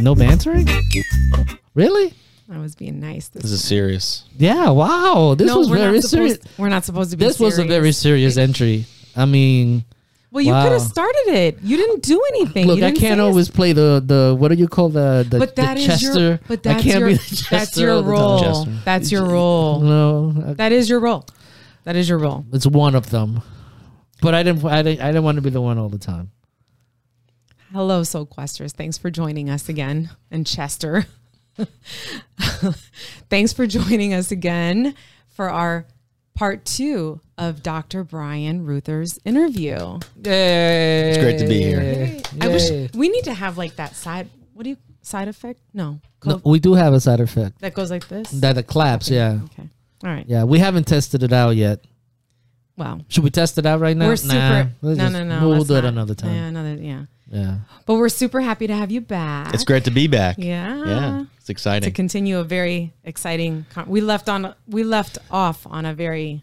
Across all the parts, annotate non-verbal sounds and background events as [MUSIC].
No bantering? Really? I was being nice. This, This is serious. Yeah. Wow. This no, was we're very not supposed, serious. We're not supposed to be. This was a very serious entry. I mean, Well, you Wow. could have started it. You didn't do anything. look, You I didn't can't say always play the the what do you call the the, But that the is Chester? your. But that's I can't your. be the that's Chester your all the time. role. That's your role. No, I- That is your role. That is your role. it's one of them. But I didn't. I didn't. I didn't want to be the one all the time. Hello, Soul Questers. Thanks for joining us again. And Chester. [LAUGHS] Thanks for joining us again for our part two of Dr. Bryan Reuther's interview. It's great to be here. I wish we need to have like that side. What do you side effect? No, No, we do have a side effect that goes like this. that the claps. Yeah, Okay. All right. yeah. We haven't tested it out yet. Well, Should we test it out right now? we're Nah, super. let's no, just- no, no. We'll, let's do it another time. Yeah, another. Yeah. Yeah. But we're super happy to have you back. It's great to be back. Yeah. Yeah. It's exciting. to continue a very exciting. Con- we left on we left off on a very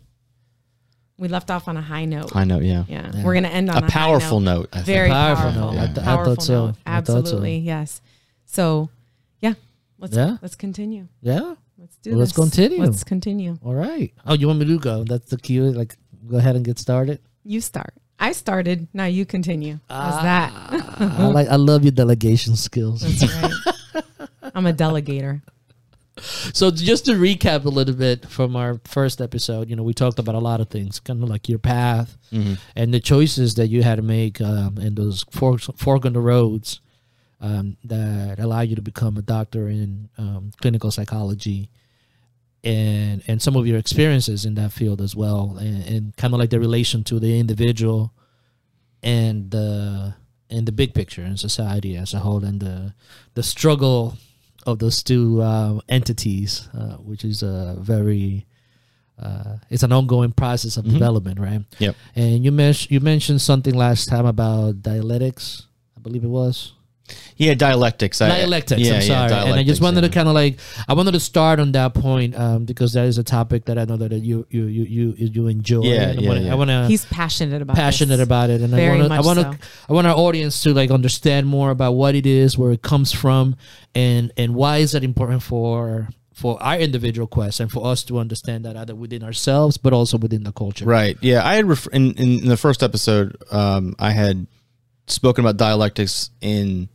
we left off on a high note. High note, yeah. Yeah, Yeah. we're gonna end on A a, powerful high note. note, Very Powerful powerful. note. I th- I powerful thought so. note. I thought so. Absolutely, yes. So, yeah, let's Yeah? let's continue. Yeah. Let's do Well, let's continue. Let's continue. All right. Oh, you want me to go? That's the cue. Like, go ahead and get started. You start. I started. Now you continue. How's Ah. that? I [LAUGHS] like. I love your delegation skills. That's right. I'm a delegator. So just to recap a little bit from our first episode, you know, we talked about a lot of things, kind of like your path and the choices that you had to make, um, and those forks, fork on the roads um, that allow you to become a doctor in um, clinical psychology, and and some of your experiences in that field as well, and, and kind of like the relation to the individual and the and the big picture in society as a whole, and the the struggle of those two uh, entities, uh, which is a very uh, it's an ongoing process of development, right? Yep. And you mentioned you mentioned something last time about dialectics, I believe it was Yeah, dialectics. I- dialectics. yeah, I'm yeah, sorry, and I just wanted yeah. to kind of like I wanted to start on that point um, because that is a topic that I know that you you you you you enjoy. Yeah, and I yeah, wanna- yeah. I want to He's passionate about passionate this. about it, and Very I want to I much want so. I want our audience to like understand more about what it is, where it comes from, and and why is that important for for our individual quest and for us to understand that either within ourselves but also within the culture. Right. Yeah. I had ref- in, in in the first episode, um, I had spoken about dialectics in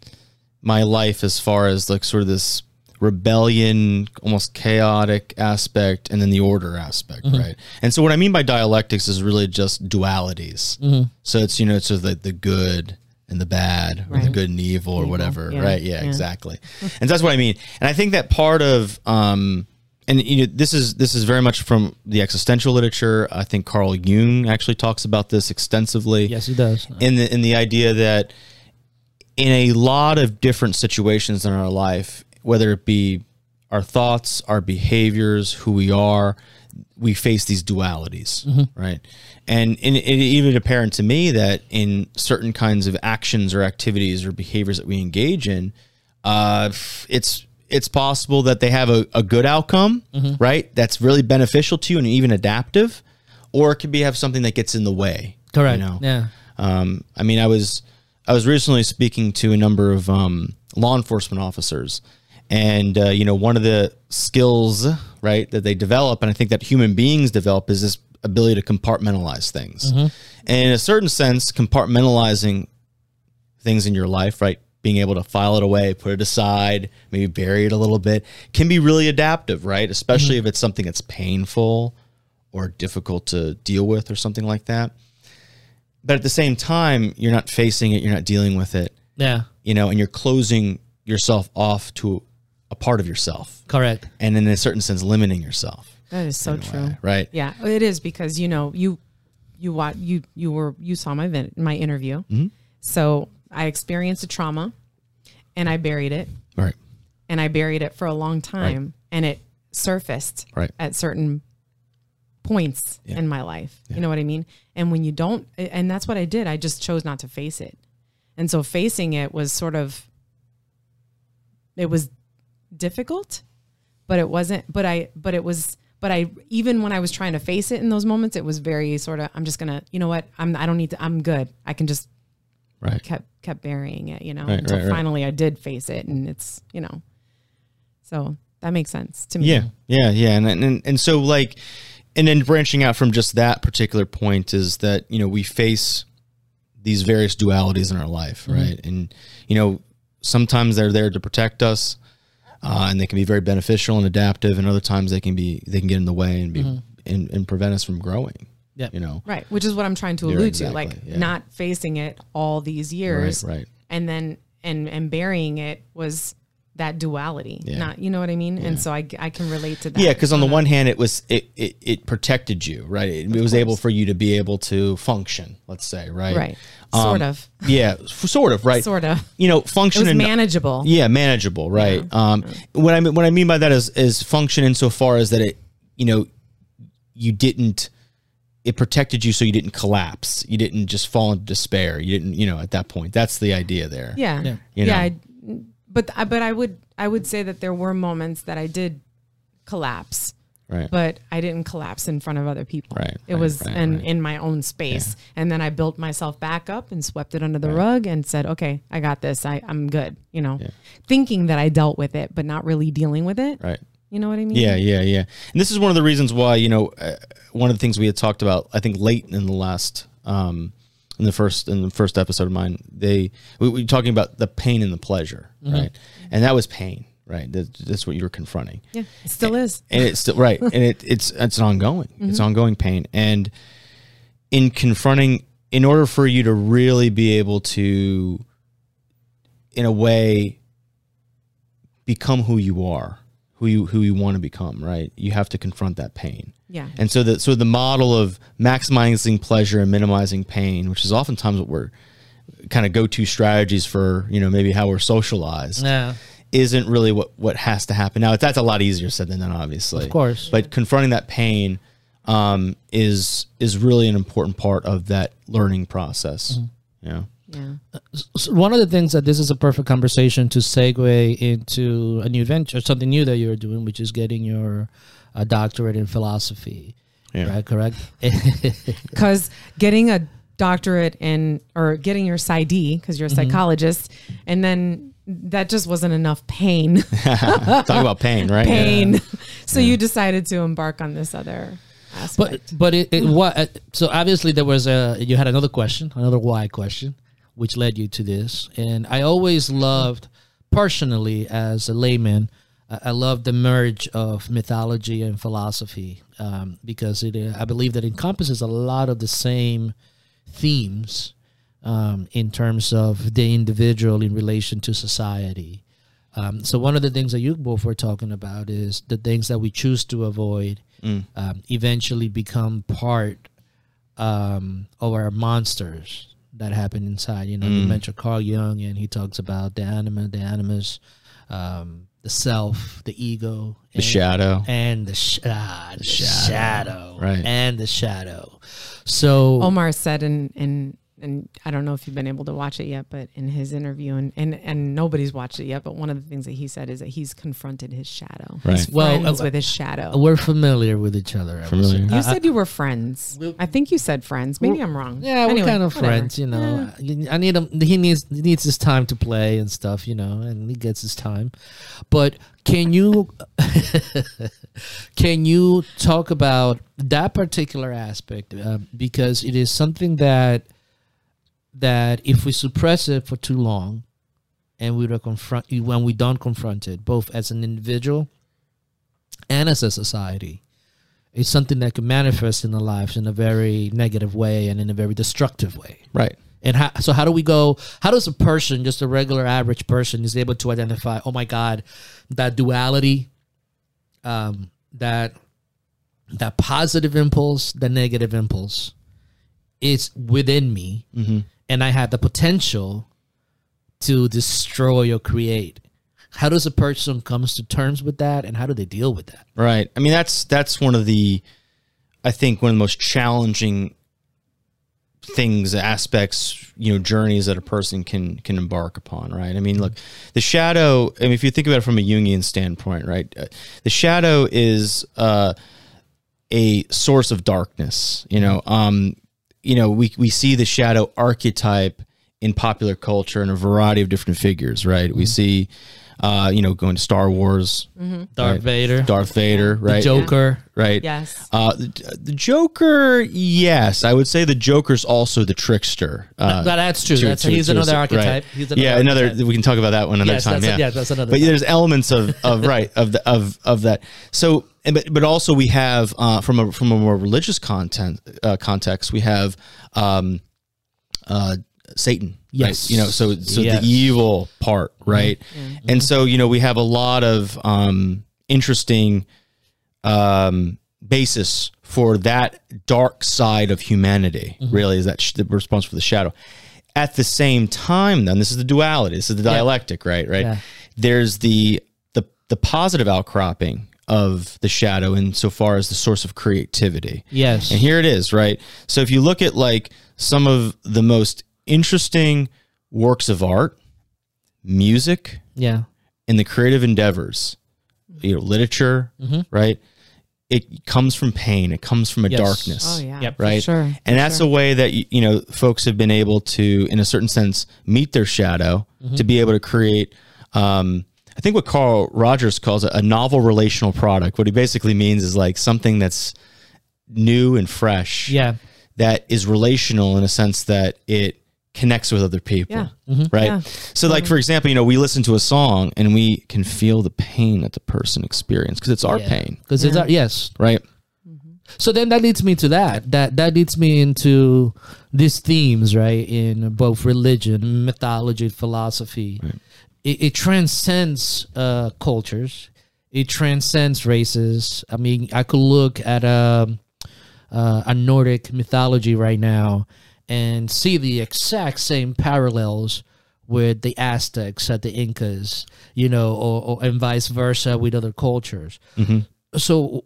my life as far as like sort of this rebellion, almost chaotic aspect, and then the order aspect, right? And so what I mean by dialectics is really just dualities. So it's you know it's sort of like the good and the bad, or the good and evil, or whatever, yeah, right? Yeah, yeah. exactly. and that's what I mean. And I think that part of um, and you know this is this is very much from the existential literature. I think Carl Jung actually talks about this extensively Yes, he does. in the in the idea that in a lot of different situations in our life, whether it be our thoughts, our behaviors, who we are, we face these dualities, right? And, and it even apparent to me that in certain kinds of actions or activities or behaviors that we engage in, uh, it's it's possible that they have a, a good outcome, right? That's really beneficial to you and even adaptive, or it could be have something that gets in the way. Correct. You know? Yeah. Um, I mean, I was I was recently speaking to a number of um, law enforcement officers, and uh, you know, one of the skills right that they develop, and I think that human beings develop, is this ability to compartmentalize things. And in a certain sense, compartmentalizing things in your life, right? Being able to file it away, put it aside, maybe bury it a little bit, can be really adaptive, right? Especially if it's something that's painful or difficult to deal with or something like that but at the same time you're not facing it you're not dealing with it Yeah. you know and you're closing yourself off to a part of yourself Correct. and in a certain sense limiting yourself That is so true. right Yeah, it is because you know you you watch you you were you saw my my interview. Mm-hmm. So I experienced a trauma, and I buried it, right and I buried it for a long time, and it surfaced Right. at certain points in my life. You know what I mean? And when you don't, and that's what I did. I just chose not to face it. And so facing it was sort of, it was difficult, but it wasn't, but I, but it was, but I, even when I was trying to face it in those moments, it was very sort of, I'm just going to, you know what? I'm, I don't need to, I'm good. I can just Right. kept, kept burying it, you know, Right, until right, finally I did face it and it's, you know, so that makes sense to me. Yeah, yeah, yeah, and and and so like, and then branching out from just that particular point is that you know we face these various dualities in our life, right? And you know sometimes they're there to protect us, uh, and they can be very beneficial and adaptive, and other times they can be they can get in the way and be and, and prevent us from growing. Yeah. you know, Right. Which is what I'm trying to Yeah, allude to. Like yeah. not facing it all these years. right, right. And then, and, and burying it was that duality. Yeah. Not, you know what I mean? And so I, I can relate to that. Yeah, because on the one hand, it was it, it it protected you, right? It, it was able for you to be able to function. Let's say, right? Right. Um, Sort of. Yeah, f- sort of, right? Sort of. You know, It function was and manageable. Yeah, manageable, right? Um, what I mean, what I mean by that is is function insofar as that it, you know, you didn't, it protected you so you didn't collapse, you didn't just fall into despair, you didn't, you know, at that point. That's the idea there. Yeah. Yeah. You yeah. I, but, I- but I would, I would say that there were moments that I did collapse. Right. but I didn't collapse in front of other people. Right, It right, was right, in, right. in my own space. Yeah. And then I built myself back up and swept it under the rug and said, okay, I got this. I, I'm good. You know, thinking that I dealt with it, but not really dealing with it. right. You know what I mean? Yeah, yeah, yeah. And this is one of the reasons why you know uh, one of the things we had talked about. I think late in the last, um, in the first in the first episode of mine, they we we were talking about the pain and the pleasure, right? And that was pain, right? That, that's what you were confronting. Yeah. It still is. and it's still right [LAUGHS] and it, it's it's an ongoing it's ongoing pain and in confronting in order for you to really be able to in a way become who you are who you who you want to become right you have to confront that pain Yeah. and so the so the model of maximizing pleasure and minimizing pain which is oftentimes what we're kind of go-to strategies for you know maybe how we're socialized Yeah. isn't really what what has to happen. Now that's a lot easier said than done, obviously. Of course. But confronting that pain um, is is really an important part of that learning process. Mm-hmm. You know? Yeah. So one of the things that this is a perfect conversation to segue into a new venture, something new that you're doing, which is getting your uh, doctorate in philosophy. Yeah. Right, correct. [LAUGHS] [LAUGHS] Because getting a doctorate in, or getting your PsyD, because you're a Mm-hmm. psychologist, and then that just wasn't enough pain. [LAUGHS] Talk about pain, right? pain. So you decided to embark on this other aspect. but it, it what uh, so obviously there was a you had another question, another why question, which led you to this. And I always loved, personally, as a layman, I I love the merge of mythology and philosophy um, because it uh, I believe that encompasses a lot of the same themes um, in terms of the individual in relation to society. Um, so one of the things that you both were talking about is the things that we choose to avoid um, eventually become part um, of our monsters that happened inside. You know, you mentioned Carl Jung, and he talks about the anima, the animus, um, the self, the ego, The shadow. and the, sh- ah, the shadow, Right. And the shadow. So Omar said in in and I don't know if you've been able to watch it yet, but in his interview and and, and nobody's watched it yet, but one of the things that he said is that he's confronted his shadow. Right. He's Well, friends uh, with his shadow. we're familiar with each other. Familiar. You I- said you were friends. We'll- I think you said friends. Maybe I'm wrong. Yeah, Anyway, we're kind of whatever. friends, you know. I need him. He needs he needs his time to play and stuff, you know, and he gets his time. But can you [LAUGHS] can you talk about that particular aspect uh, because it is something that that if we suppress it for too long, and we don't confront when we don't confront it, both as an individual and as a society, it's something that can manifest in our lives in a very negative way and in a very destructive way. Right. And how, so, how do we go? How does a person, just a regular average person, is able to identify? Oh my God, that duality, um, that that positive impulse, the negative impulse, is within me, and I have the potential to destroy or create. How does a person comes to terms with that, and how do they deal with that? Right. I mean, that's that's one of the I think one of the most challenging things, aspects, you know, journeys that a person can can embark upon, right? I mean, look, the shadow. I mean, if you think about it from a Jungian standpoint, right, uh, the shadow is uh, a source of darkness. You know, um, you know, we we see the shadow archetype in popular culture in a variety of different figures, right? We mm-hmm. see, uh, you know, going to Star Wars, Darth right. Vader, Darth Vader, right? Joker. right? Yes. Uh, the, the Joker, yes, I would say the Joker's also the trickster. Uh, But that's true. to- That's to- he's to another cer- archetype. right. He's another yeah, another. We can talk about that one another Yes, time. that's- yeah, yeah, that's another But time. there's elements of of [LAUGHS] right of the of of that. So, and but but also we have uh, from a from a more religious content uh, context, we have um, uh, Satan. Right? Yes. you know, so so Yes. the evil part, right? And so you know we have a lot of um, interesting um, basis for that dark side of humanity. Really, is that sh- the response for the shadow? At the same time, then this is the duality. This is the dialectic, right? Right. Yeah. There's the the the positive outcropping of the shadow insofar as the source of creativity. Yes. And here it is, right? So if you look at like some of the most interesting works of art, music, yeah. and the creative endeavors, you know, literature, right? It comes from pain. It comes from a Yes. darkness. Oh yeah. Yep. for Right. Sure. And that's a way that, you know, folks have been able to, in a certain sense, meet their shadow to be able to create, um, I think what Carl Rogers calls a, a novel relational product. What he basically means is like something that's new and fresh Yeah. that is relational in a sense that it connects with other people. Yeah. Right. Yeah. So, like, for example, you know, we listen to a song and we can feel the pain that the person experienced because it's our pain. Because it's our, yes. Right. So then that leads me to that. That that leads me into these themes, right? In both religion, mythology, philosophy. It, it transcends uh, cultures. It transcends races. I mean, I could look at um, uh, a Nordic mythology right now and see the exact same parallels with the Aztecs at the Incas, you know, or, or and vice versa with other cultures. Mm-hmm. So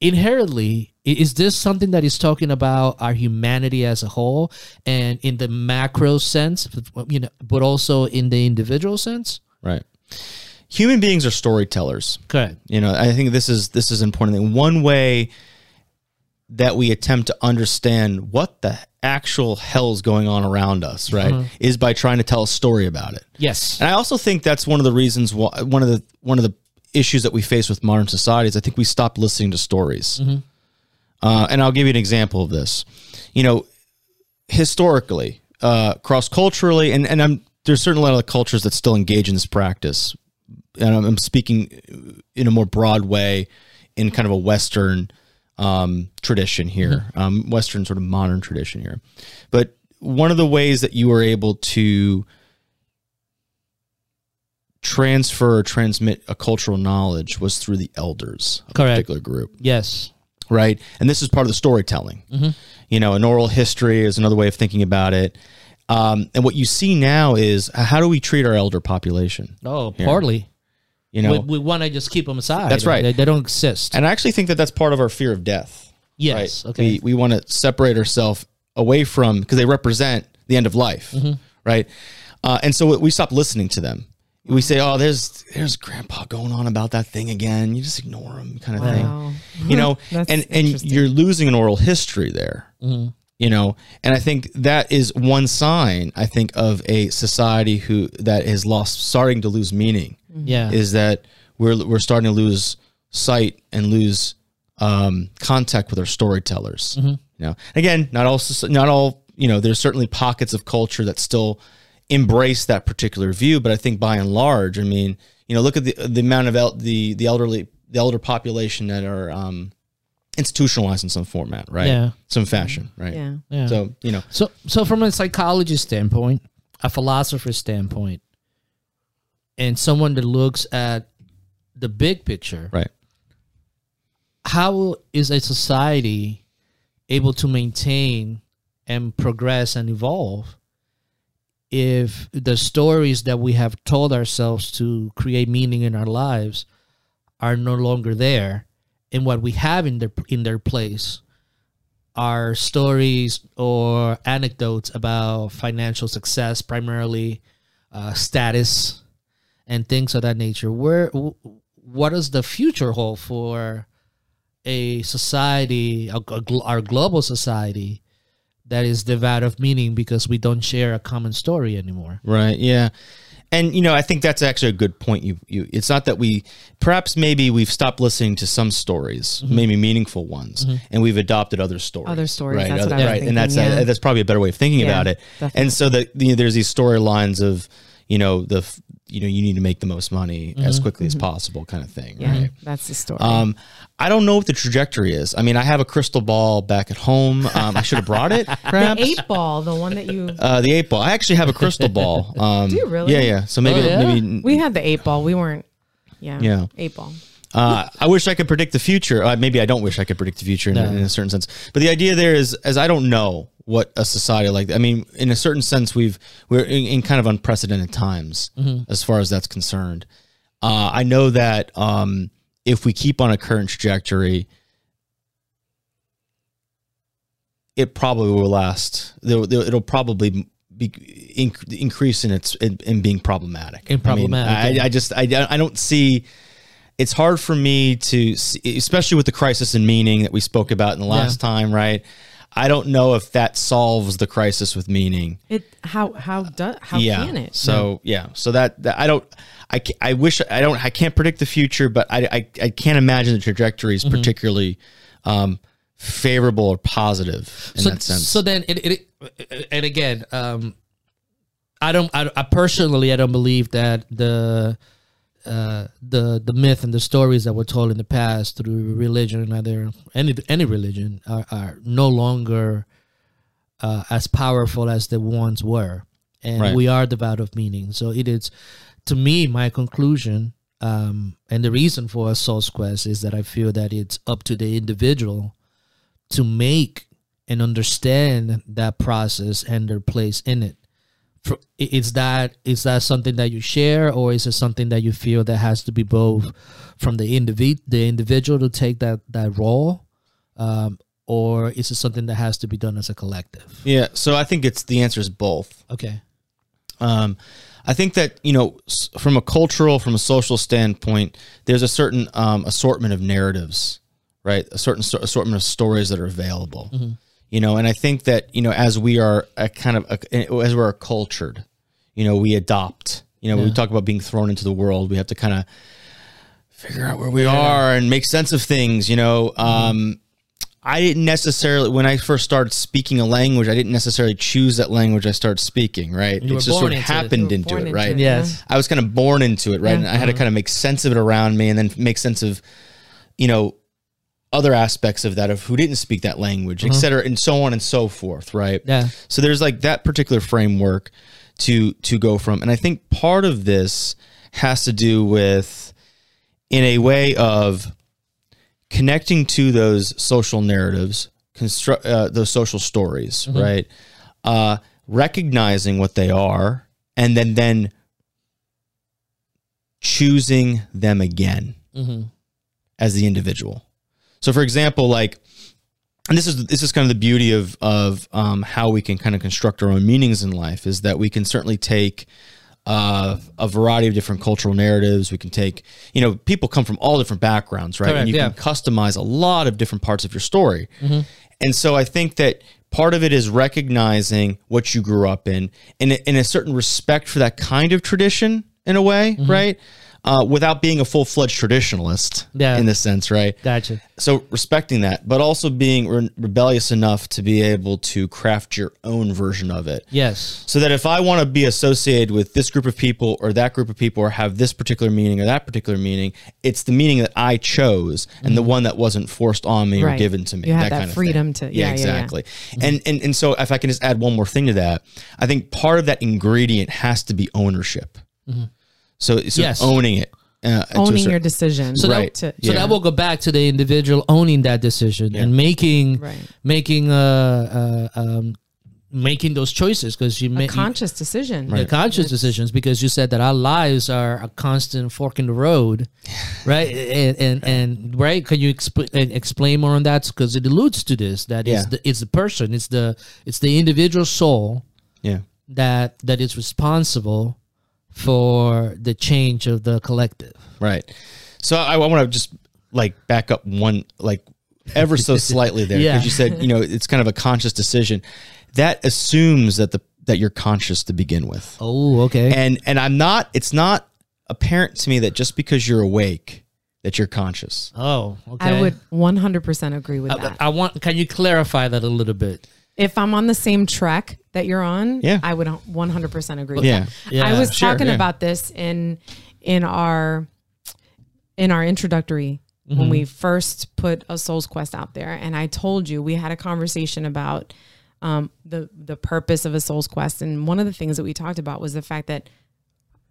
inherently is this something that is talking about our humanity as a whole and in the macro sense you know but also in the individual sense Right. Human beings are storytellers. correct You know, I think this is this is important thing. One way that we attempt to understand what the actual hell's going on around us, right, is by trying to tell a story about it. yes And I also think that's one of the reasons why one of the one of the issues that we face with modern society is I think we stopped listening to stories. Uh, and I'll give you an example of this. You know, historically, uh, cross culturally, and and I'm there's certainly a lot of cultures that still engage in this practice. And I'm, I'm speaking in a more broad way, in kind of a Western um, tradition here, um, Western sort of modern tradition here. But one of the ways that you were able to transfer or transmit a cultural knowledge was through the elders of a particular group. Yes. Right? And this is part of the storytelling. You know an oral history is another way of thinking about it. Um, and what you see now is how do we treat our elder population? Oh partly you know we, we want to just keep them aside That's right. they, they don't exist and i actually think that that's part of our fear of death yes right? okay We we want to separate ourselves away from because they represent the end of life, Mm-hmm. right? Uh, and so we stop listening to them. We say, "Oh, there's there's Grandpa going on about that thing again." You just ignore him, kind of Wow. thing. [LAUGHS] You know, and and you're losing an oral history there. Mm-hmm. You know, and I think that is one sign. I think of a society who that has lost, starting to lose meaning yeah is that we're we're starting to lose sight and lose um, contact with our storytellers. Mm-hmm. You know, again, not all soci- not all you know. There's certainly pockets of culture that still embrace that particular view, but I think by and large, I mean, you know, look at the the amount of el- the the elderly the elder population that are um, institutionalized in some format, right? Yeah. some fashion, right? Yeah. yeah So you know, So, so from a psychologist standpoint, a philosopher's standpoint, and someone that looks at the big picture, right? how is a society able to maintain and progress and evolve if the stories that we have told ourselves to create meaning in our lives are no longer there in what we have in their in their place are stories or anecdotes about financial success, primarily uh, status, and things of that nature. Where, wh- what does the future hold for a society, a, a our global society, that is devoid of meaning because we don't share a common story anymore? Right. Yeah. And you know, I think that's actually a good point. You, you, it's not that we, perhaps maybe we've stopped listening to some stories, mm-hmm. maybe meaningful ones, mm-hmm. and we've adopted other stories. Other stories, right? that's what Other- I was right. thinking, and that's uh, yeah. that's probably a better way of thinking Yeah, about it. definitely. And so that you know, there's these storylines of, you know, the, f- you know, you need to make the most money as quickly as possible, kind of thing. Yeah, Right. that's the story. Um, I don't know what the trajectory is. I mean, I have a crystal ball back at home. Um, I should have brought it, [LAUGHS] the eight ball, the one that you Uh, the eight ball. I actually have a crystal ball. Um, [LAUGHS] Do you really? Yeah, yeah. So maybe, Oh, yeah? maybe. we had the eight ball. We weren't. Yeah. Yeah. Eight ball. Uh, I wish I could predict the future. Uh, maybe I don't wish I could predict the future in, No. in a certain sense. But the idea there is, as I don't know what a society like. I mean, in a certain sense, we've we're in, in kind of unprecedented times as far as that's concerned. Uh, I know that um, if we keep on a current trajectory, it probably will last. It'll probably be increase in its in, in being problematic. In problematic, I, mean. I, I just I, I don't see. It's hard for me to, see, especially with the crisis in meaning that we spoke about in the last time, right? I don't know if that solves the crisis with meaning. It how how do, how yeah. can it? So yeah. So that, that I don't. I, I wish I don't. I can't predict the future, but I I, I can't imagine the trajectory Mm-hmm. is particularly um, favorable or positive in so, that sense. So then, it, it and again, um, I don't. I, I personally, I don't believe that the uh, the the myth and the stories that were told in the past through religion, either any any religion, are, are no longer uh, as powerful as the ones were, and Right. we are devout of meaning. So it is, to me, my conclusion, um, and the reason for a soul's quest is that I feel that it's up to the individual to make and understand that process and their place in it. Is that is that something that you share, or is it something that you feel that has to be both from the individ the individual to take that that role, um, or is it something that has to be done as a collective? yeah. So I think it's the answer is both. Okay. Um, I think that you know, from a cultural, from a social standpoint, there's a certain um, assortment of narratives, right? A certain assortment of stories that are available. You know, and I think that you know, as we are a kind of a, as we're cultured, you know, we adopt. You know, we talk about being thrown into the world. We have to kind of figure out where we are and make sense of things. You know, um, I didn't necessarily when I first started speaking a language, I didn't necessarily choose that language I started speaking. Right, You it just sort of into it. happened into born it. into Right. it, Yes. I was kind of born into it, right? And I had to kind of make sense of it around me, and then make sense of, you know, other aspects of that of who didn't speak that language, et cetera, and so on and so forth, right? Yeah. So there's like that particular framework to to go from, and I think part of this has to do with, in a way of connecting to those social narratives, construct uh, those social stories, right? Uh, recognizing what they are, and then then choosing them again as the individual. So, for example, like, and this is this is kind of the beauty of of um, how we can kind of construct our own meanings in life is that we can certainly take uh, a variety of different cultural narratives. We can take, you know, people come from all different backgrounds, right? Correct, and you yeah. can customize a lot of different parts of your story. And so I think that part of it is recognizing what you grew up in, in a, in a certain respect for that kind of tradition, in a way, right? Uh, without being a full fledged traditionalist, Yeah. in this sense, right? Gotcha. So respecting that, but also being re- rebellious enough to be able to craft your own version of it. Yes. So that if I want to be associated with this group of people or that group of people or have this particular meaning or that particular meaning, it's the meaning that I chose and the mm-hmm. one that wasn't forced on me or given to me. You have that kind of freedom to- yeah, yeah, yeah. exactly. Mm-hmm. And, and and so if I can just add one more thing to that, I think part of that ingredient has to be ownership. Mm-hmm. So, so Yes. owning it. Uh, Owning certain- your decision. So Right. that, To- so Yeah. that will go back to the individual owning that decision and making Right. making uh, uh um making those choices because you make conscious decision. the conscious decisions because you said that our lives are a constant fork in the road, right? and, and and right? Can you exp- and explain more on that? Because it alludes to this that Yeah. it's the it's the person, it's the it's the individual soul Yeah. that that is responsible for the change of the collective. Right. So I, I want to just like back up one, like ever so [LAUGHS] slightly there, because Yeah. you said you know it's kind of a conscious decision. That assumes that the that you're conscious to begin with, Oh, okay. and and I'm not. It's not apparent to me that just because you're awake that you're conscious. oh, okay. I would 100% agree with I, that. I want. Can you clarify that a little bit? If I'm on the same track that you're on, Yeah. I would 100% agree with Yeah. that. Yeah. I was Sure, talking yeah. about this in in our in our introductory when we first put a Soul's Quest out there, and I told you we had a conversation about um, the the purpose of a Soul's Quest, and one of the things that we talked about was the fact that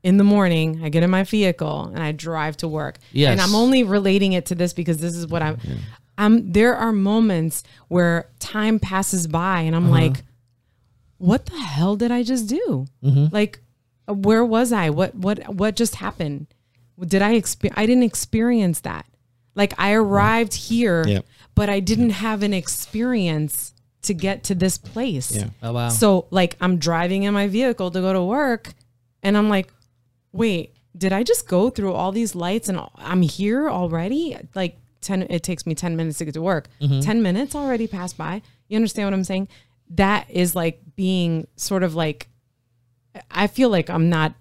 in the morning I get in my vehicle and I drive to work, Yes. and I'm only relating it to this because this is what I'm. Um, there are moments where time passes by, and I'm like, "What the hell did I just do? Like, uh, where was I? What what what just happened? Did I experience? I didn't experience that. Like, I arrived here, Yep. but I didn't have an experience to get to this place. Yeah. Oh wow. So, like, I'm driving in my vehicle to go to work, and I'm like, wait, did I just go through all these lights and I'm here already? Like, 10, it takes me 10 minutes to get to work. Mm-hmm. 10 minutes already passed by. You understand what I'm saying? That is like being sort of like, I feel like I'm not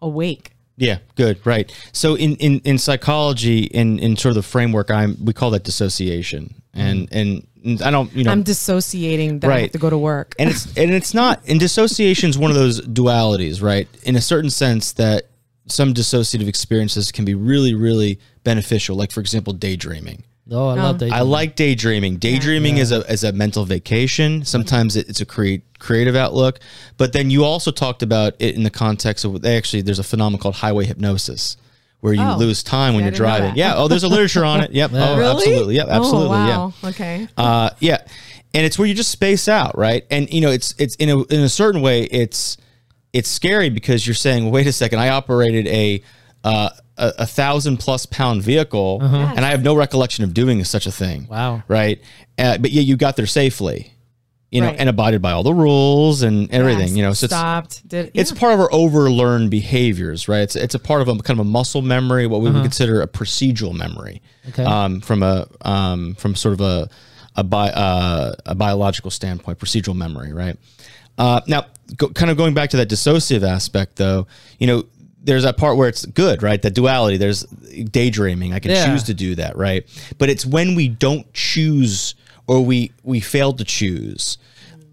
awake. Yeah, good, right. So in in in psychology, in in sort of the framework, I'm we call that dissociation, mm-hmm. and and I don't, you know, I'm dissociating that I Right. have to go to work. and it's and it's not and dissociation is one of those dualities right in a certain sense that some dissociative experiences can be really really beneficial like for example daydreaming. Oh, I love that. i like daydreaming. Daydreaming is a is a mental vacation. Sometimes it, it's a create creative outlook. But then you also talked about it in the context of actually there's a phenomenon called highway hypnosis where you Oh. lose time when Yeah, I you're driving. yeah. Oh there's a literature on it. Yep. [LAUGHS] Oh really? absolutely. Yep absolutely. Oh, yeah. Okay. uh, yeah, and it's where you just space out, right? And you know, it's it's in a in a certain way, it's it's scary because you're saying, wait a second, I operated a uh, a, a thousand plus pound vehicle, and I have no recollection of doing such a thing. Wow. right? Uh, but yeah, you got there safely, you know, Right. and abided by all the rules and everything. Yes, You know, so it's stopped. Did it's part of our overlearned behaviors, right? It's it's a part of a kind of a muscle memory, what we would consider a procedural memory, Okay. um, from a um, from sort of a a, bi- uh, a biological standpoint, procedural memory, right? Uh, now, go, kind of going back to that dissociative aspect, though, you know, there's that part where it's good, right? That duality. There's daydreaming. I can Yeah. choose to do that, right? But it's when we don't choose or we we fail to choose,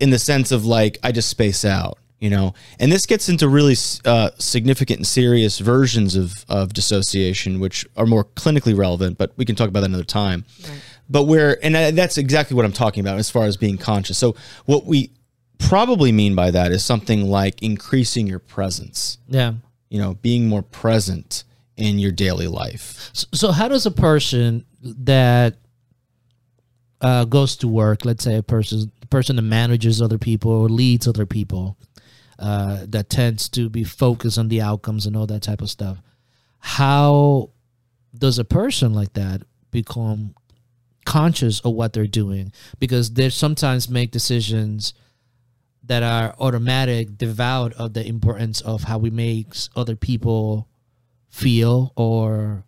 in the sense of like I just space out, you know. And this gets into really uh, significant and serious versions of of dissociation, which are more clinically relevant. But we can talk about that another time. But where and uh, that's exactly what I'm talking about as far as being conscious. So what we probably mean by that is something like increasing your presence yeah. you know, being more present in your daily life. So, so how does a person that uh, goes to work, let's say a person person that manages other people or leads other people, uh, that tends to be focused on the outcomes and all that type of stuff, how does a person like that become conscious of what they're doing? Because they sometimes make decisions that are automatic, devout of the importance of how we make other people feel or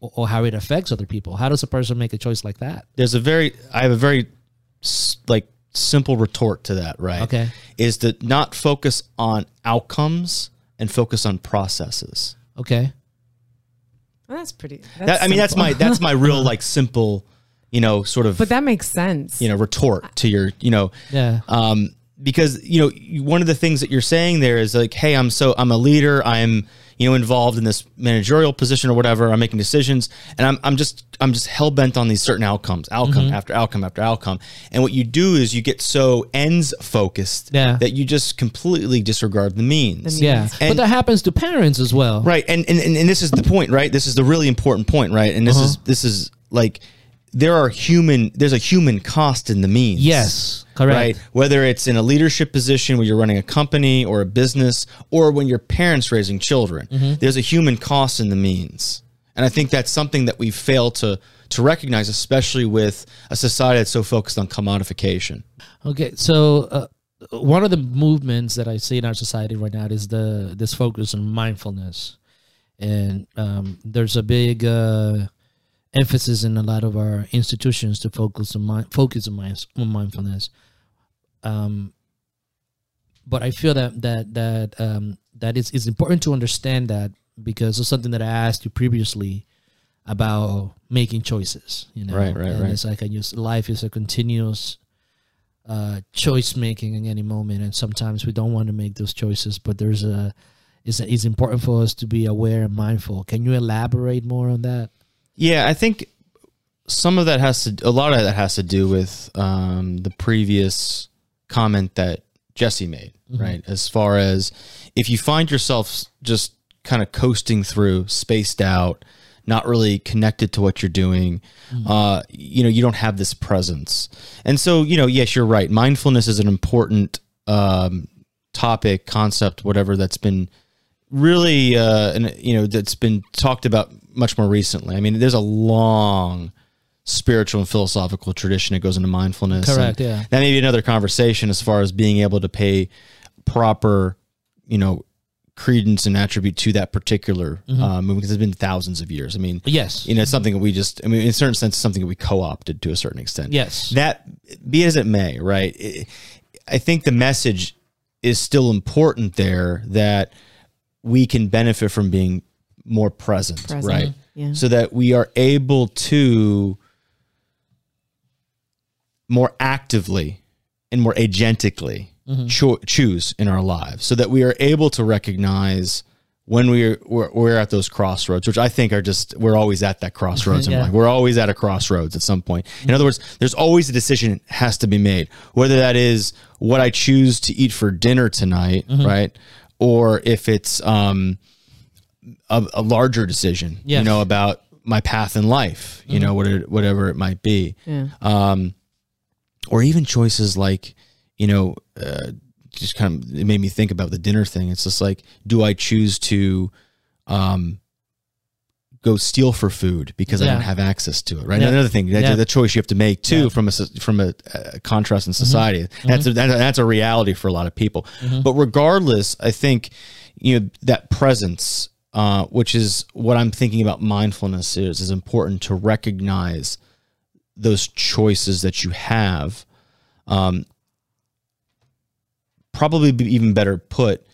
or how it affects other people. How does a person make a choice like that? There's a very, I have a very like simple retort to that, right? Okay. Is to not focus on outcomes and focus on processes. Okay. Well, that's pretty. That, I mean, that's my, that's my real like simple, you know, sort of, But that makes sense. you know, retort to your, you know, Yeah. um, because you know one of the things that you're saying there is like, hey, I'm so I'm a leader. I'm you know involved in this managerial position or whatever. I'm making decisions, and I'm I'm just I'm just hell bent on these certain outcomes, outcome Mm-hmm. after outcome after outcome. And what you do is you get so ends focused Yeah. that you just completely disregard the means. The yeah. but that happens to parents as well. Right, and, and and and this is the point, right? This is the really important point, right? And this is this is like there are human there's a human cost in the means. Yes, correct. right? Whether it's in a leadership position where you're running a company or a business or when you're parents raising children Mm-hmm. there's a human cost in the means. And i think that's something that we fail to to recognize especially with a society that's so focused on commodification. Okay, so uh, one of the movements that I see in our society right now is the this focus on mindfulness, and um, there's a big uh, emphasis in a lot of our institutions to focus on mind, focus on, mind, on mindfulness. Um, but I feel that that that um, that it's, it's important to understand that because of something that I asked you previously about making choices. You know, Right, right, and right. It's like I use life is a continuous uh, choice making in any moment, and sometimes we don't want to make those choices. But there's a it's, it's important for us to be aware and mindful. Can you elaborate more on that? Yeah, I think some of that has to, a lot of that has to do with um, the previous comment that Jesse made, right? As far as if you find yourself just kind of coasting through, spaced out, not really connected to what you're doing, uh, you know, you don't have this presence. And so, you know, yes, you're right. Mindfulness is an important um, topic, concept, whatever that's been really uh and you know that's been talked about much more recently i mean there's a long spiritual and philosophical tradition that goes into mindfulness Correct, and yeah. that may be another conversation as far as being able to pay proper you know credence and attribute to that particular Mm-hmm. uh, movement because it's been thousands of years i mean Yes. you know it's something that we just i mean in a certain sense it's something that we co-opted to a certain extent Yes. that be as it may right I- i think the message is still important there that we can benefit from being more present, Present, right? yeah. so that we are able to more actively and more agentically cho- choose in our lives. So that we are able to recognize when we're, we're we're at those crossroads which i think are just we're always at that crossroads in [LAUGHS] Yeah. life. We're always at a crossroads at some point. In other words there's always a decision has to be made. Whether that is what i choose to eat for dinner tonight right? Or if it's um a, a larger decision Yes. you know about my path in life you know what it, whatever it might be Yeah. um, or even choices like, you know, uh, just kind of it made me think about the dinner thing. It's just like, do I choose to um, go steal for food because I Yeah. don't have access to it? Right. Yeah. Another thing, that's Yeah. the choice you have to make too. Mm-hmm. from a from a, uh contrast in society. That's a, that- that's a reality for a lot of people. But regardless, I think you know that presence. Uh, which is what I'm thinking about mindfulness is is important to recognize those choices that you have um, probably be even better put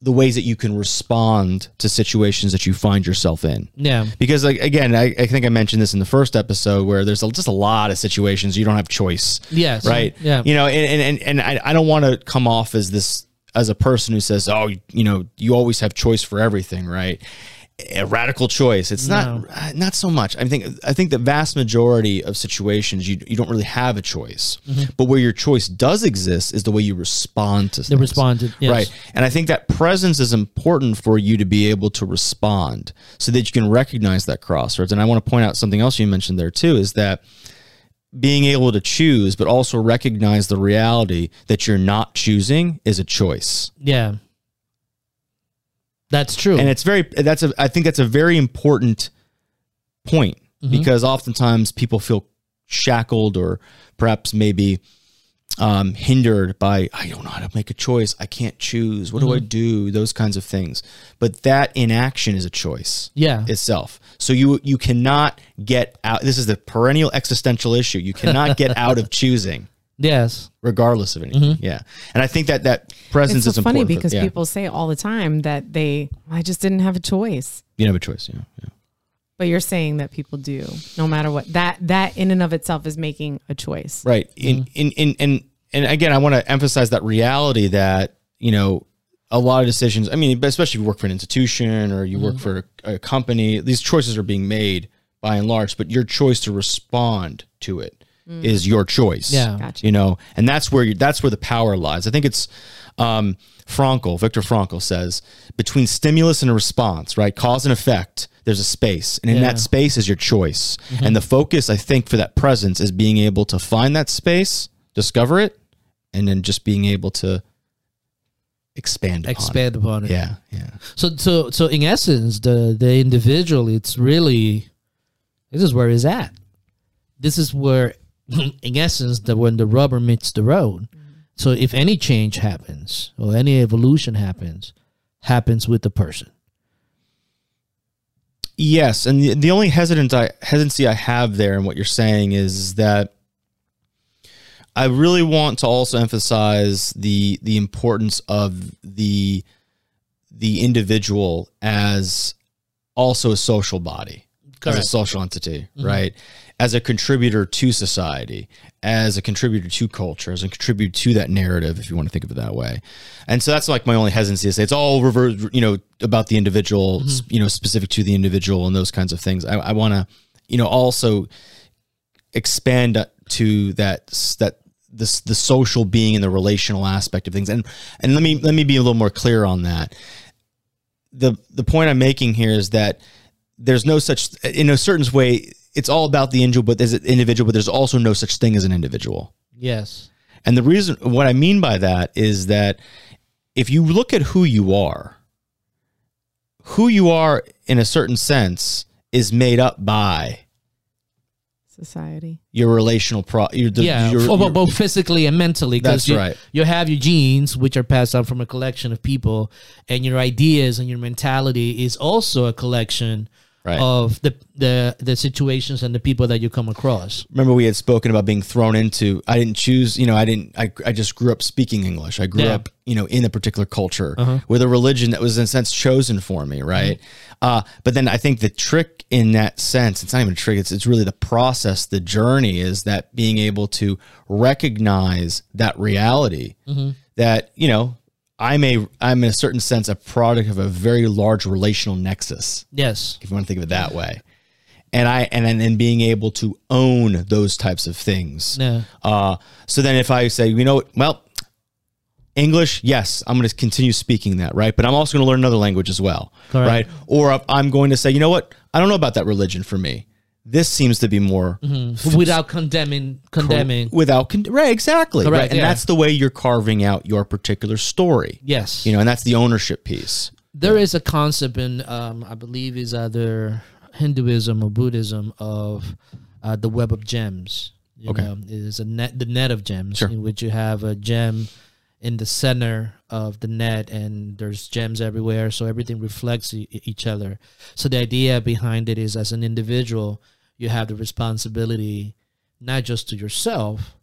the ways that you can respond to situations that you find yourself in Yeah. because like again I, I think i mentioned this in the first episode where there's a, just a lot of situations you don't have choice Yes. right Yeah. you know and and, and, and I, I don't want to come off as this as a person who says oh you know you always have choice for everything right a radical choice it's not uh, not so much i think i think the vast majority of situations you, you don't really have a choice but where your choice does exist is the way you respond to The things. responded. Yes. Right. And I think that presence is important for you to be able to respond so that you can recognize that crossroads. And I want to point out something else you mentioned there too is that being able to choose, but also recognize the reality that you're not choosing is a choice. Yeah. That's true. And it's very, that's a, I think that's a very important point mm-hmm. because oftentimes people feel shackled or perhaps maybe um, hindered by I don't know how to make a choice. I can't choose. What do I do? Those kinds of things. But that inaction is a choice yeah. itself. So you you cannot get out. This is the perennial existential issue. You cannot get [LAUGHS] out of choosing, yes. regardless of anything. Yeah, and I think that that presence It's so is funny important. for- because yeah. people say all the time that they, I just didn't have a choice. you have a choice. Yeah, yeah. But you're saying that people do, no matter what. That that in and of itself is making a choice. right in, mm. in in and and again i want to emphasize that reality that you know a lot of decisions i mean especially if you work for an institution or you work mm. for a, a company these choices are being made by and large but your choice to respond to it mm. is your choice Yeah. Gotcha. you know and that's where you, that's where the power lies i think it's um Frankl victor frankl says between stimulus and a response right cause and effect there's a space, and in Yeah. that space is your choice. Mm-hmm. And the focus, I think, for that presence is being able to find that space, discover it, and then just being able to expand upon Expand upon it. it. Yeah, yeah. So so so in essence, the the individual, it's really this is where he's at. This is where, [LAUGHS] in essence, the when the rubber meets the road. So if any change happens or any evolution happens, happens with the person. Yes, and the, the only hesitant I, hesitancy I have there in what you're saying is that I really want to also emphasize the the importance of the the individual as also a social body, as a social entity, mm-hmm. right? As a contributor to society, as a contributor to culture, as a contributor to that narrative, if you want to think of it that way. And so that's like my only hesitancy to say it's all reverse, you know, about the individual, mm-hmm. s- you know, specific to the individual and those kinds of things. I, I want to, you know, also expand to that that this the social being and the relational aspect of things. And and let me let me be a little more clear on that. The the point I'm making here is that there's no such in a certain way it's all about the individual but there's an individual but there's also no such thing as an individual. Yes. And the reason, what I mean by that is that if you look at who you are, who you are in a certain sense is made up by Society. your relational pro. Your, the, yeah, your- your- both physically and mentally. 'cause That's you, right. You have your genes, which are passed down from a collection of people, and your ideas and your mentality is also a collection Right. of the, the the situations and the people that you come across. remember we had spoken about being thrown into i didn't choose you know i didn't i, I just grew up speaking english i grew Yeah. up you know in a particular culture uh-huh. with a religion that was in a sense chosen for me mm-hmm. right uh, but then i think the trick in that sense it's not even a trick it's, it's really the process the journey is that being able to recognize that reality mm-hmm. that you know i'm a i'm in a certain sense a product of a very large relational nexus Yes. if you want to think of it that way. And I and then and being able to own those types of things. Yeah. Uh, so then if I say, you know, what, well, English, yes, I'm going to continue speaking that, right? But I'm also going to learn another language as well, Correct. right? Or if I'm going to say, you know what, I don't know about that religion for me. This seems to be more Without condemning condemning. without con- right, exactly, Correct, right, and yeah. that's the way you're carving out your particular story. Yes. You know, and that's the ownership piece. There is a concept in, um, I believe, is either Hinduism or Buddhism of uh, the web of gems. You Okay. know, it is a net, the net of gems, Sure. in which you have a gem in the center of the net, and there's gems everywhere, so everything reflects e- each other. So the idea behind it is, as an individual, you have the responsibility not just to yourself,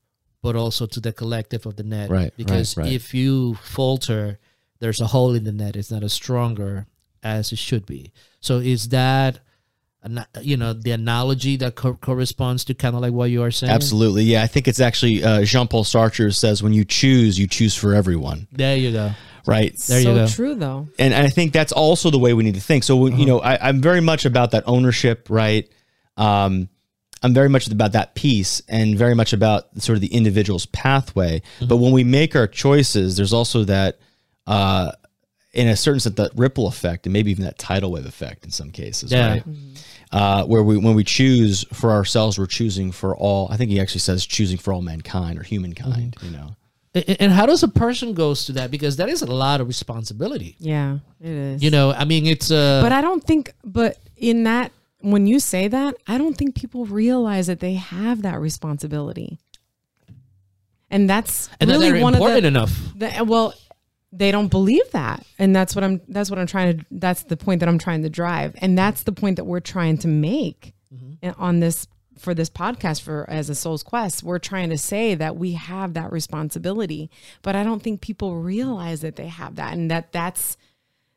but also to the collective of the net. Right, right, Because right. if you falter, there's a hole in the net. It's not as stronger as it should be. So is that, you know, the analogy that co- corresponds to kind of like what you are saying? Absolutely, yeah. I think it's actually uh, Jean Paul Sartre says, "When you choose, you choose for everyone." There you go. Right. There you so go. true though. and I think that's also the way we need to think. So you know, I, I'm very much about that ownership, right? Um, I'm very much about that piece, and very much about sort of the individual's pathway. But when we make our choices, there's also that, uh, in a certain sense, that ripple effect, and maybe even that tidal wave effect in some cases, Yeah. right? Uh, where we when we choose for ourselves, we're choosing for all. I think he actually says choosing for all mankind or humankind. You know. And how does a person goes to that? Because that is a lot of responsibility. Yeah, it is. You know, I mean, it's uh, but I don't think. But in that, when you say that, I don't think people realize that they have that responsibility, and that's and really they're one of important the, enough. the. Well, they don't believe that, and that's what I'm. That's what I'm trying to. That's the point that I'm trying to drive, and that's the point that we're trying to make mm-hmm. and on this for this podcast for as a soul's quest we're trying to say that we have that responsibility but i don't think people realize that they have that and that that's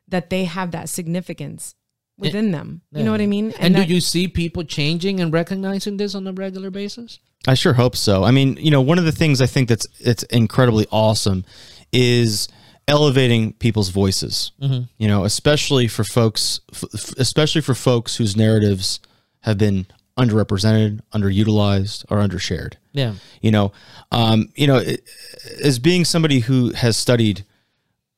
that they have that significance within them you know what i mean And, that- do you see people changing and recognizing this on a regular basis? I sure hope so. I mean, you know, one of the things I think that's it's incredibly awesome is elevating people's voices. You know, especially for folks, f- f- especially for folks whose narratives have been underrepresented, underutilized, or undershared. Yeah. You know, um, you know, it- as being somebody who has studied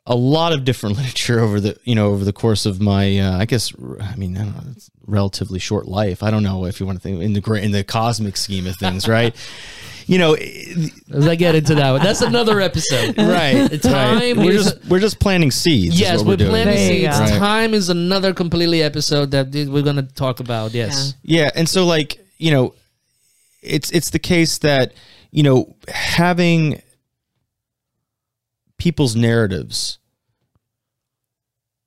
a lot of different [LAUGHS] literature over the you know over the course of my uh, I guess I mean I don't know it's relatively short life. I don't know if you want to think in the great in the cosmic scheme of things, right? [LAUGHS] you know, As I get into that one, that's another episode. [LAUGHS] right? Time right. We're is- just we're just planting seeds. is Yes, what we're doing. planting There seeds. go. Right. Time is another completely episode that we're going to talk about. Yes. Yeah, and so like you know, it's it's the case that you know having people's narratives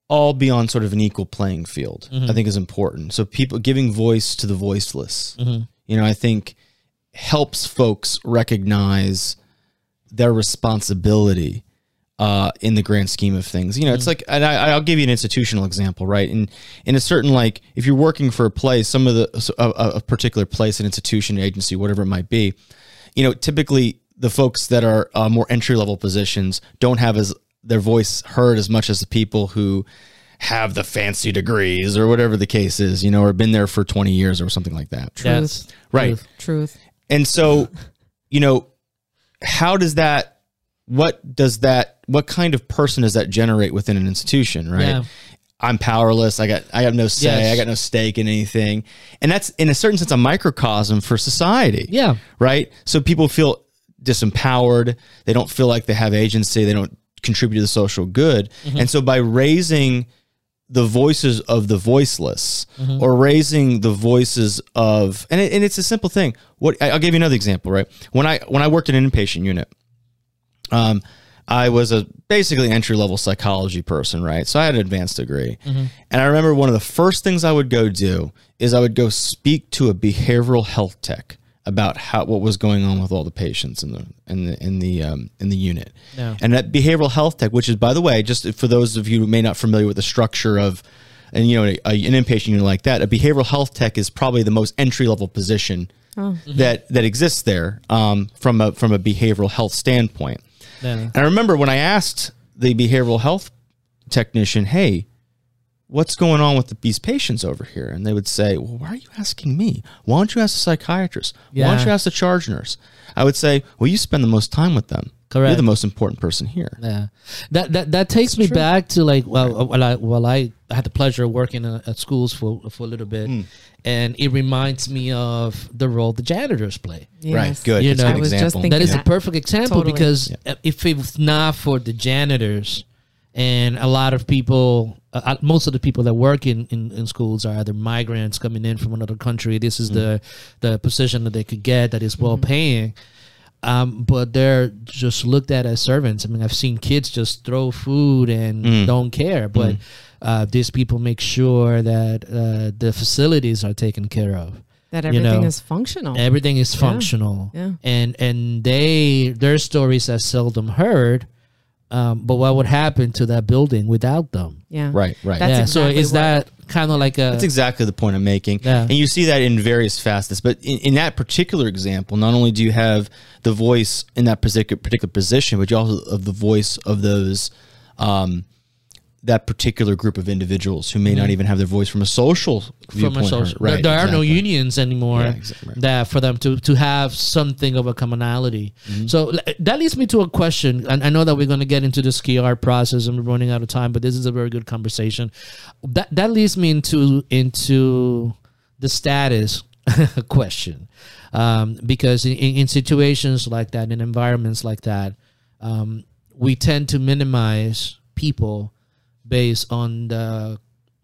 all be on sort of an equal playing field, I mm-hmm. think is important. So people giving voice to the voiceless, mm-hmm. you know, I think helps folks recognize their responsibility uh, in the grand scheme of things. You know, it's mm-hmm. like, and I, I'll give you an institutional example, right? In in a certain like, if you're working for a place, some of the a a particular place, an institution, agency, whatever it might be, you know, typically the folks that are uh, more entry level positions don't have as their voice heard as much as the people who have the fancy degrees or whatever the case is, you know, or been there for 20 years or something like that. Yes. Right. Truth. And so, you know, how does that, what does that, what kind of person does that generate within an institution, right? Yeah. I'm powerless. I got, I have no say. Yes. I got no stake in anything. And that's in a certain sense a microcosm for society. Yeah. Right. So people feel disempowered. They don't feel like they have agency. They don't contribute to the social good. Mm-hmm. And so by raising the voices of the voiceless mm-hmm. or raising the voices of and, it, and it's a simple thing. What i'll give you another example right? When i when i worked in an inpatient unit um i was a basically entry level psychology person right? So i had an advanced degree. Mm-hmm. And i remember one of the first things i would go do is i would go speak to a behavioral health tech about how what was going on with all the patients in the in the in the um, in the unit Yeah. and that behavioral health tech, which is, by the way, just for those of you who may not familiar with the structure of, and you know, a, an inpatient unit like that, a behavioral health tech is probably the most entry level position that that exists there um, from a from a behavioral health standpoint. Yeah. And I remember when I asked the behavioral health technician, "Hey, what's going on with these patients over here?" And they would say, "Well, why are you asking me? Why don't you ask the psychiatrist? Why don't you ask the charge nurse?" I would say, "Well, you spend the most time with them. You're the most important person here." Yeah, that that that takes me back to like well, well, I well I had the pleasure of working at, at schools for for a little bit, Hmm. and it reminds me of the role the janitors play. Right, good. You That's a know- good I was just example. thinking- That is a perfect example Totally. because if it's not for the janitors and a lot of people, uh, uh, most of the people that work in, in, in schools are either migrants coming in from another country. This is the the position that they could get that is well paying. Um, but they're just looked at as servants. I mean, I've seen kids just throw food and don't care, but uh, these people make sure that uh, the facilities are taken care of That You everything know, is functional. everything is functional Yeah. and and they their stories are seldom heard um, but what would happen to that building without them yeah. Right, right. That's yeah exactly so is what- that kind of like a That's exactly the point I'm making. Yeah. And you see that in various facets. But in, in that particular example, not only do you have the voice in that particular particular position, but you also have the voice of those um, that particular group of individuals who may not even have their voice from a social Mm-hmm. from a social Right. there, there are no unions anymore Yeah, exactly, that for them to to have something of a commonality Mm-hmm. so that leads me to a question and i know that we're going to get into the SKR process and we're running out of time but this is a very good conversation that that leads me into into the status [LAUGHS] question um, because in, in in situations like that in environments like that um, we tend to minimize people based on the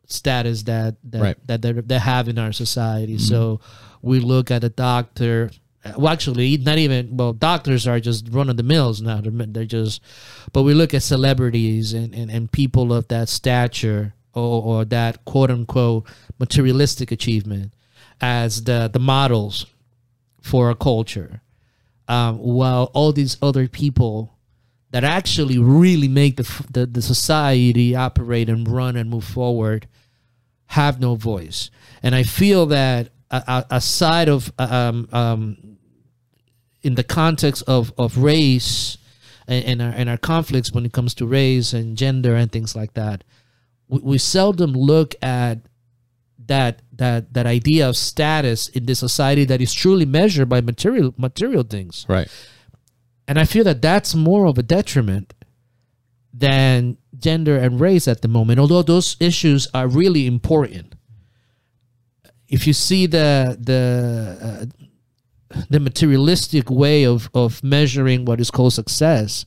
status that that Right. that they they have in our society. So we look at a doctor. Well, actually, not even well. Doctors are just run of the mills now. They're, they're just, but we look at celebrities and, and, and people of that stature or, or that quote unquote materialistic achievement as the the models for a culture, um, while all these other people that actually really make the, the the society operate and run and move forward have no voice. And I feel that uh, uh, aside of um, um, in the context of, of race and, and, our, and our conflicts when it comes to race and gender and things like that, we, we seldom look at that that that idea of status in the society that is truly measured by material material things Right. And I feel that that's more of a detriment than gender and race at the moment, although those issues are really important. If you see the the uh, the materialistic way of of measuring what is called success,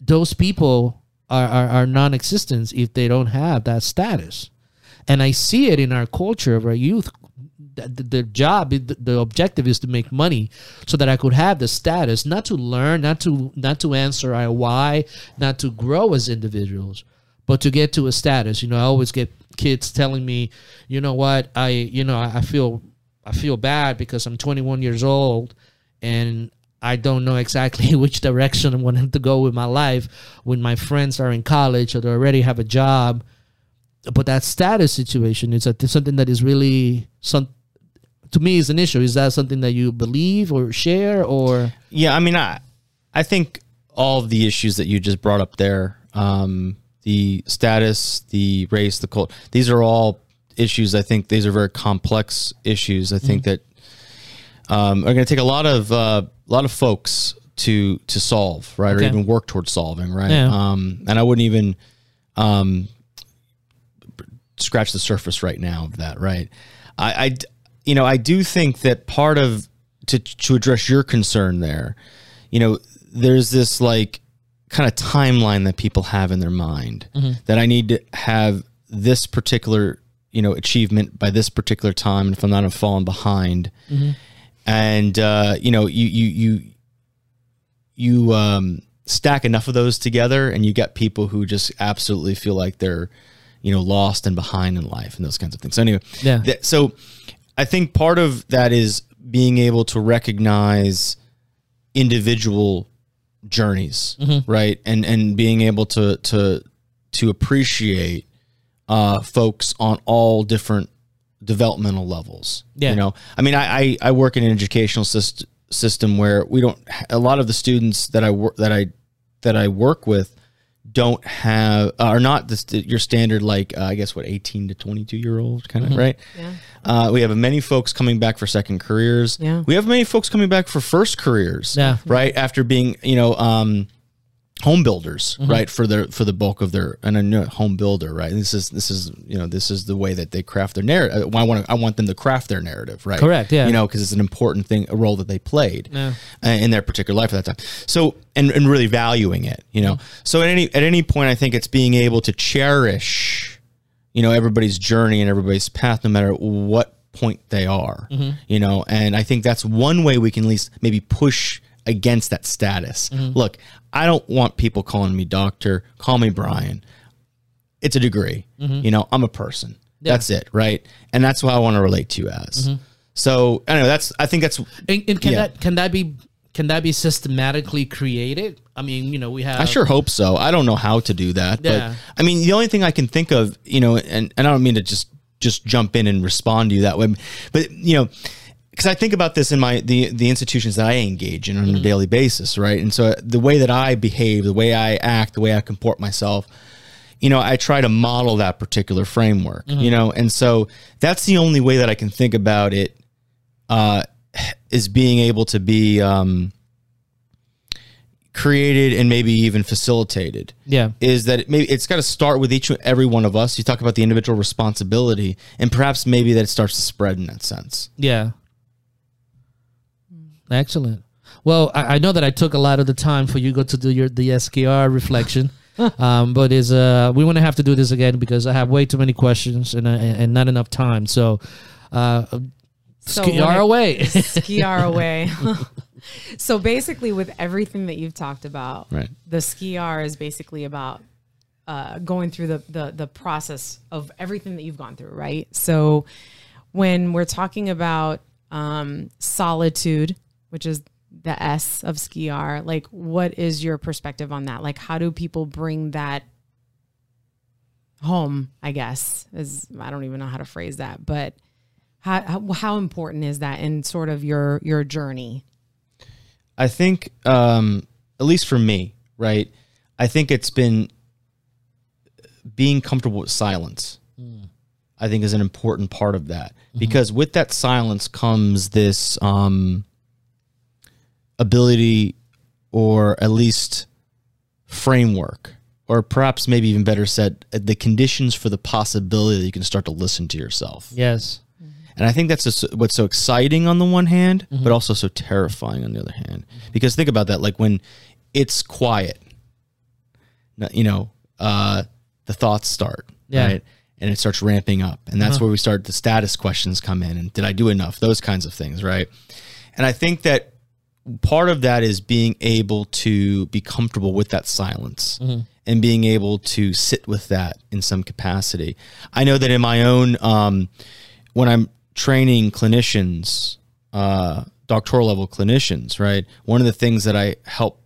those people are, are, are non-existent if they don't have that status and i see it in our culture of our youth the, the job the, objective is to make money so that i could have the status not to learn not to not to answer our why not to grow as individuals but to get to a status you know i always get kids telling me you know what i you know i feel i feel bad because i'm 21 years old and I don't know exactly [LAUGHS] which direction I'm want to go with my life when my friends are in college or they already have a job. But that status situation is something that is really some to me is an issue. Is that something that you believe or share or? Yeah, I mean, I I think all of the issues that you just brought up there, um, the status, the race, the cult, these are all issues. I think these are very complex issues. I think mm-hmm. that um, are going to take a lot of uh, a lot of folks to to solve, right, okay. or even work towards solving, right? Yeah. Um, and I wouldn't even um, scratch the surface right now of that, right? I, I, you know, I do think that part of to to address your concern there, you know, there's this like kind of timeline that people have in their mind mm-hmm. that I need to have this particular you know achievement by this particular time, and if I'm not falling behind. Mm-hmm and uh, you know you you you you um, stack enough of those together, and you get people who just absolutely feel like they're you know lost and behind in life and those kinds of things. So anyway, yeah. Th- so I think part of that is being able to recognize individual journeys, mm-hmm. right, and and being able to to to appreciate uh, folks on all different developmental levels. Yeah. You know, I mean, I, I, I work in an educational system system where we don't a lot of the students that I work that I that I work with don't have uh, are not this, your standard like uh, I guess what 18 to 22 year old kind of mm-hmm. right. Yeah. Uh, we have many folks coming back for second careers. Yeah. We have many folks coming back for first careers. Yeah. Right after being you know um, home builders mm-hmm. right for their for the bulk of their and a new home builder right and this is this is you know this is the way that they craft their narrative i want to, i want them to craft their narrative right correct yeah you know because it's an important thing a role that they played yeah. Uh, in their particular life at that time so and, and really valuing it you know mm-hmm. so at any at any point i think it's being able to cherish you know everybody's journey and everybody's path no matter what point they are mm-hmm. you know and i think that's one way we can at least maybe push against that status. Mm-hmm. Look, I don't want people calling me doctor. Call me Bryan. It's a degree. Mm-hmm. You know, I'm a person. Yeah. That's it, right? And that's what I want to relate to you as. Mm-hmm. So anyway, that's. I think that's. And, and can yeah. that can that be can that be systematically created? I mean, you know, we have. I sure hope so. I don't know how to do that, yeah. but I mean, the only thing I can think of, you know, and and I don't mean to just just jump in and respond to you that way, but you know because I think about this in my the the institutions that I engage in on mm-hmm. a daily basis, right? And so the way that I behave, the way I act, the way I comport myself, you know, I try to model that particular framework, mm-hmm. you know, and so that's the only way that I can think about it uh, is being able to be um, created and maybe even facilitated. Yeah, is that it maybe it's got to start with each every one of us. You talk about the individual responsibility, and perhaps maybe that it starts to spread in that sense. Yeah. Excellent. Well, I, I, know that I took a lot of the time for you go to do your the SKR reflection. [LAUGHS] um, but is uh we want to have to do this again because I have way too many questions and uh, and not enough time. So, uh, so SKR away. SKR away. so basically, with everything that you've talked about, right. the SKR is basically about uh, going through the, the the process of everything that you've gone through, right? So when we're talking about um, solitude which is the S of SKR. Like, what is your perspective on that? Like, how do people bring that home? I guess is I don't even know how to phrase that, but how how, how important is that in sort of your your journey? I think, um, at least for me, right? I think it's been being comfortable with silence. Mm. I think is an important part of that mm-hmm. because with that silence comes this um, ability or at least framework, or perhaps maybe even better said, the conditions for the possibility that you can start to listen to yourself. Yes. And I think that's what's so exciting on the one hand, but also so terrifying on the other hand. Because think about that, like when it's quiet, you know, uh, the thoughts start, Yeah. right? And it starts ramping up. And that's where we start the status questions come in. And did I do enough? Those kinds of things, right? And I think that part of that is being able to be comfortable with that silence and being able to sit with that in some capacity. I know that in my own, um, when I'm training clinicians, uh, doctoral level clinicians, right? One of the things that I help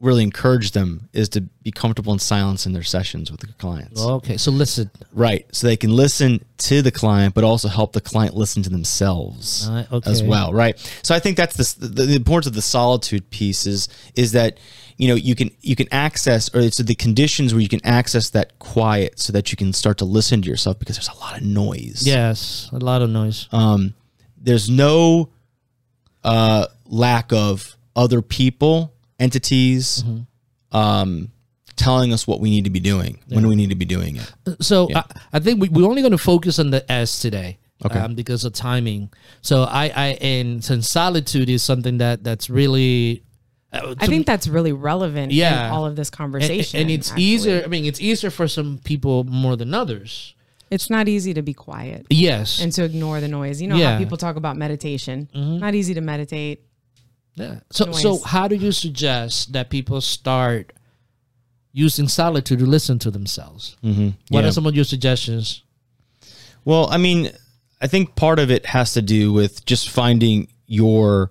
really encourage them is to be comfortable in silence in their sessions with the clients. Okay. So listen. Right. So they can listen to the client, but also help the client listen to themselves Uh, okay. as well. Right. So I think that's the, the, the importance of the solitude piece is, is that, you know, you can, you can access, or it's the conditions where you can access that quiet so that you can start to listen to yourself because there's a lot of noise. Yes. A lot of noise. Um, there's no uh, lack of other people, entities, um, telling us what we need to be doing when we need to be doing it. So I, I think we, we're only going to focus on the S today. Okay. Um, because of timing. So I, I, and since solitude is something that that's really, uh, I to- think that's really relevant Yeah. in all of this conversation. and it's actually. easier. I mean, it's easier for some people more than others. It's not easy to be quiet Yes. and to ignore the noise. You know Yeah. how people talk about meditation. Not easy to meditate. Yeah. So so how do you suggest that people start using solitude to listen to themselves? Mm-hmm. What are some of your suggestions? Well, I mean, I think part of it has to do with just finding your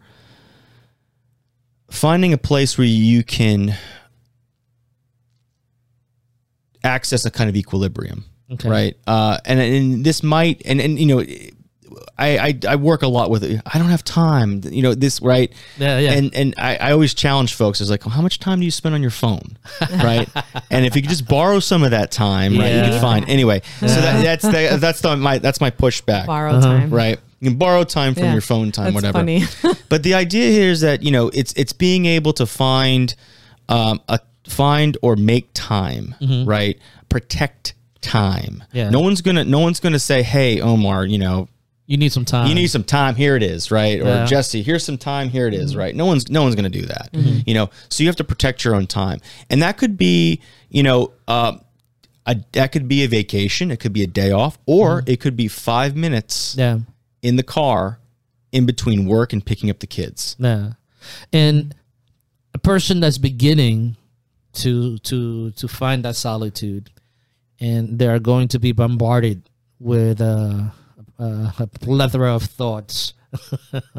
finding a place where you can access a kind of equilibrium, Okay. right? Uh, and and this might and and you know. I, I, I work a lot with it. I don't have time, you know, this, right? Yeah, yeah. And, and I, I always challenge folks is like, well, how much time do you spend on your phone? [LAUGHS] Right. and if you could just borrow some of that time, right, you Yeah. can find, anyway, so that, that's, the, that's the, my, that's my pushback Borrow time. right you can borrow time from Yeah, your phone time that's whatever funny. [LAUGHS] but the idea here is that you know it's it's being able to find um a find or make time right protect time Yeah. no one's gonna no one's gonna say hey omar you know You need some time. you need some time. Here it is right? Or Yeah. jesse here's some time. Here it is, right? No one's no one's going to do that you know? So you have to protect your own time. And that could be you know um a, that could be a vacation. It could be a day off. Or it could be five minutes yeah. in the car in between work and picking up the kids. Yeah. And a person that's beginning to to to find that solitude and they are going to be bombarded with uh, uh, a plethora of thoughts. [LAUGHS]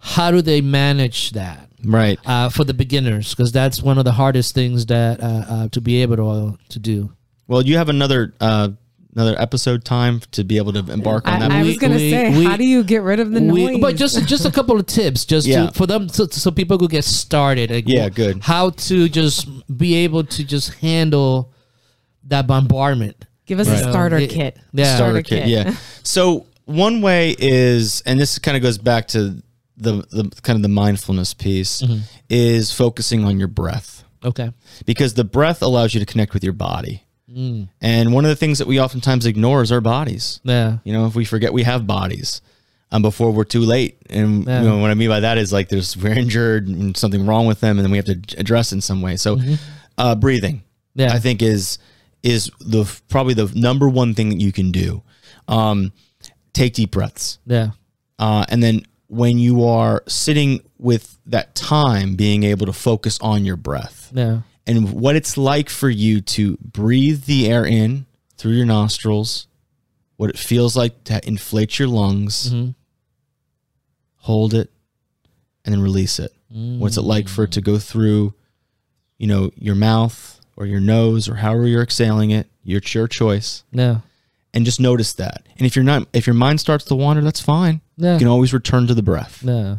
How do they manage that right uh, for the beginners? Because that's one of the hardest things that uh, uh, to be able to to do. well you have another uh another episode time to be able to embark on that I, I was going to say, we- how do you get rid of the We- noise? but just just a couple of tips, just Yeah. to, for them, so, so people could get started. Like, Yeah, good. How to just be able to just handle that bombardment. Give us Right. a starter Yeah. kit. Yeah. starter kit. Yeah. So one way is, and this kind of goes back to the the kind of the mindfulness piece, is focusing on your breath Okay. because the breath allows you to connect with your body. And one of the things that we oftentimes ignore is our bodies. Yeah. You know, if we forget we have bodies. Um, before we're too late, and Yeah. you know what I mean by that is like there's we're injured and something wrong with them, and then we have to address it in some way. So, uh, breathing, Yeah. I think is is the probably the number one thing that you can do. Um, take deep breaths, Yeah. uh, and then when you are sitting with that time, being able to focus on your breath Yeah. and what it's like for you to breathe the air in through your nostrils, what it feels like to inflate your lungs, hold it, and then release it. What's it like for it to go through, you know, your mouth or your nose or however you're exhaling it? It's your choice. Yeah. And just notice that. And if you're not, if your mind starts to wander, that's fine. Yeah. You can always return to the breath. Yeah.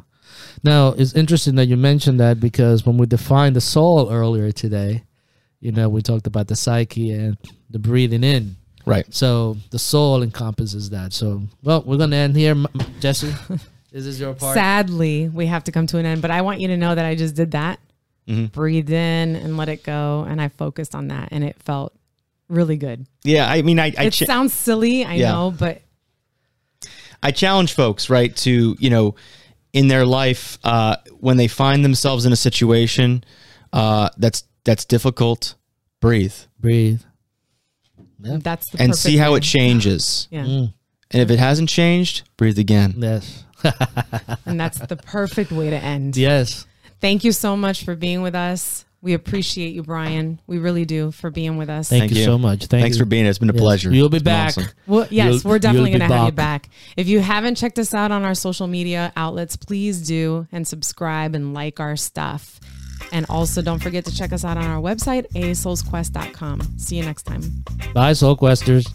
Now it's interesting that you mentioned that because when we defined the soul earlier today, you know, we talked about the psyche and the breathing in. Right. So the soul encompasses that. So, well, we're gonna end here, M- Jesse. [LAUGHS] This is your part. Sadly, we have to come to an end, but I want you to know that I just did that breathed in and let it go. And I focused on that and it felt really good. Yeah, I mean, I I, It cha- sounds silly, I Yeah. know, but I challenge folks right to you know in their life uh, when they find themselves in a situation uh, that's that's difficult, breathe Breathe. Yep. that's the and see how way. it changes. Yeah. Mm. And if it hasn't changed, breathe again. Yes. [LAUGHS] And that's the perfect way to end. Yes. Thank you so much for being with us. We appreciate you, Bryan. We really do for being with us. Thank, Thank you, you, so much. Thank Thanks you. for being. It's been a yes. pleasure. You'll be back. Awesome. Well, yes, you'll, we're definitely going to have you back. If you haven't checked us out on our social media outlets, please do and subscribe and like our stuff. And also, don't forget to check us out on our website, asoulsquest.com. See you next time. Bye, Soul Questers.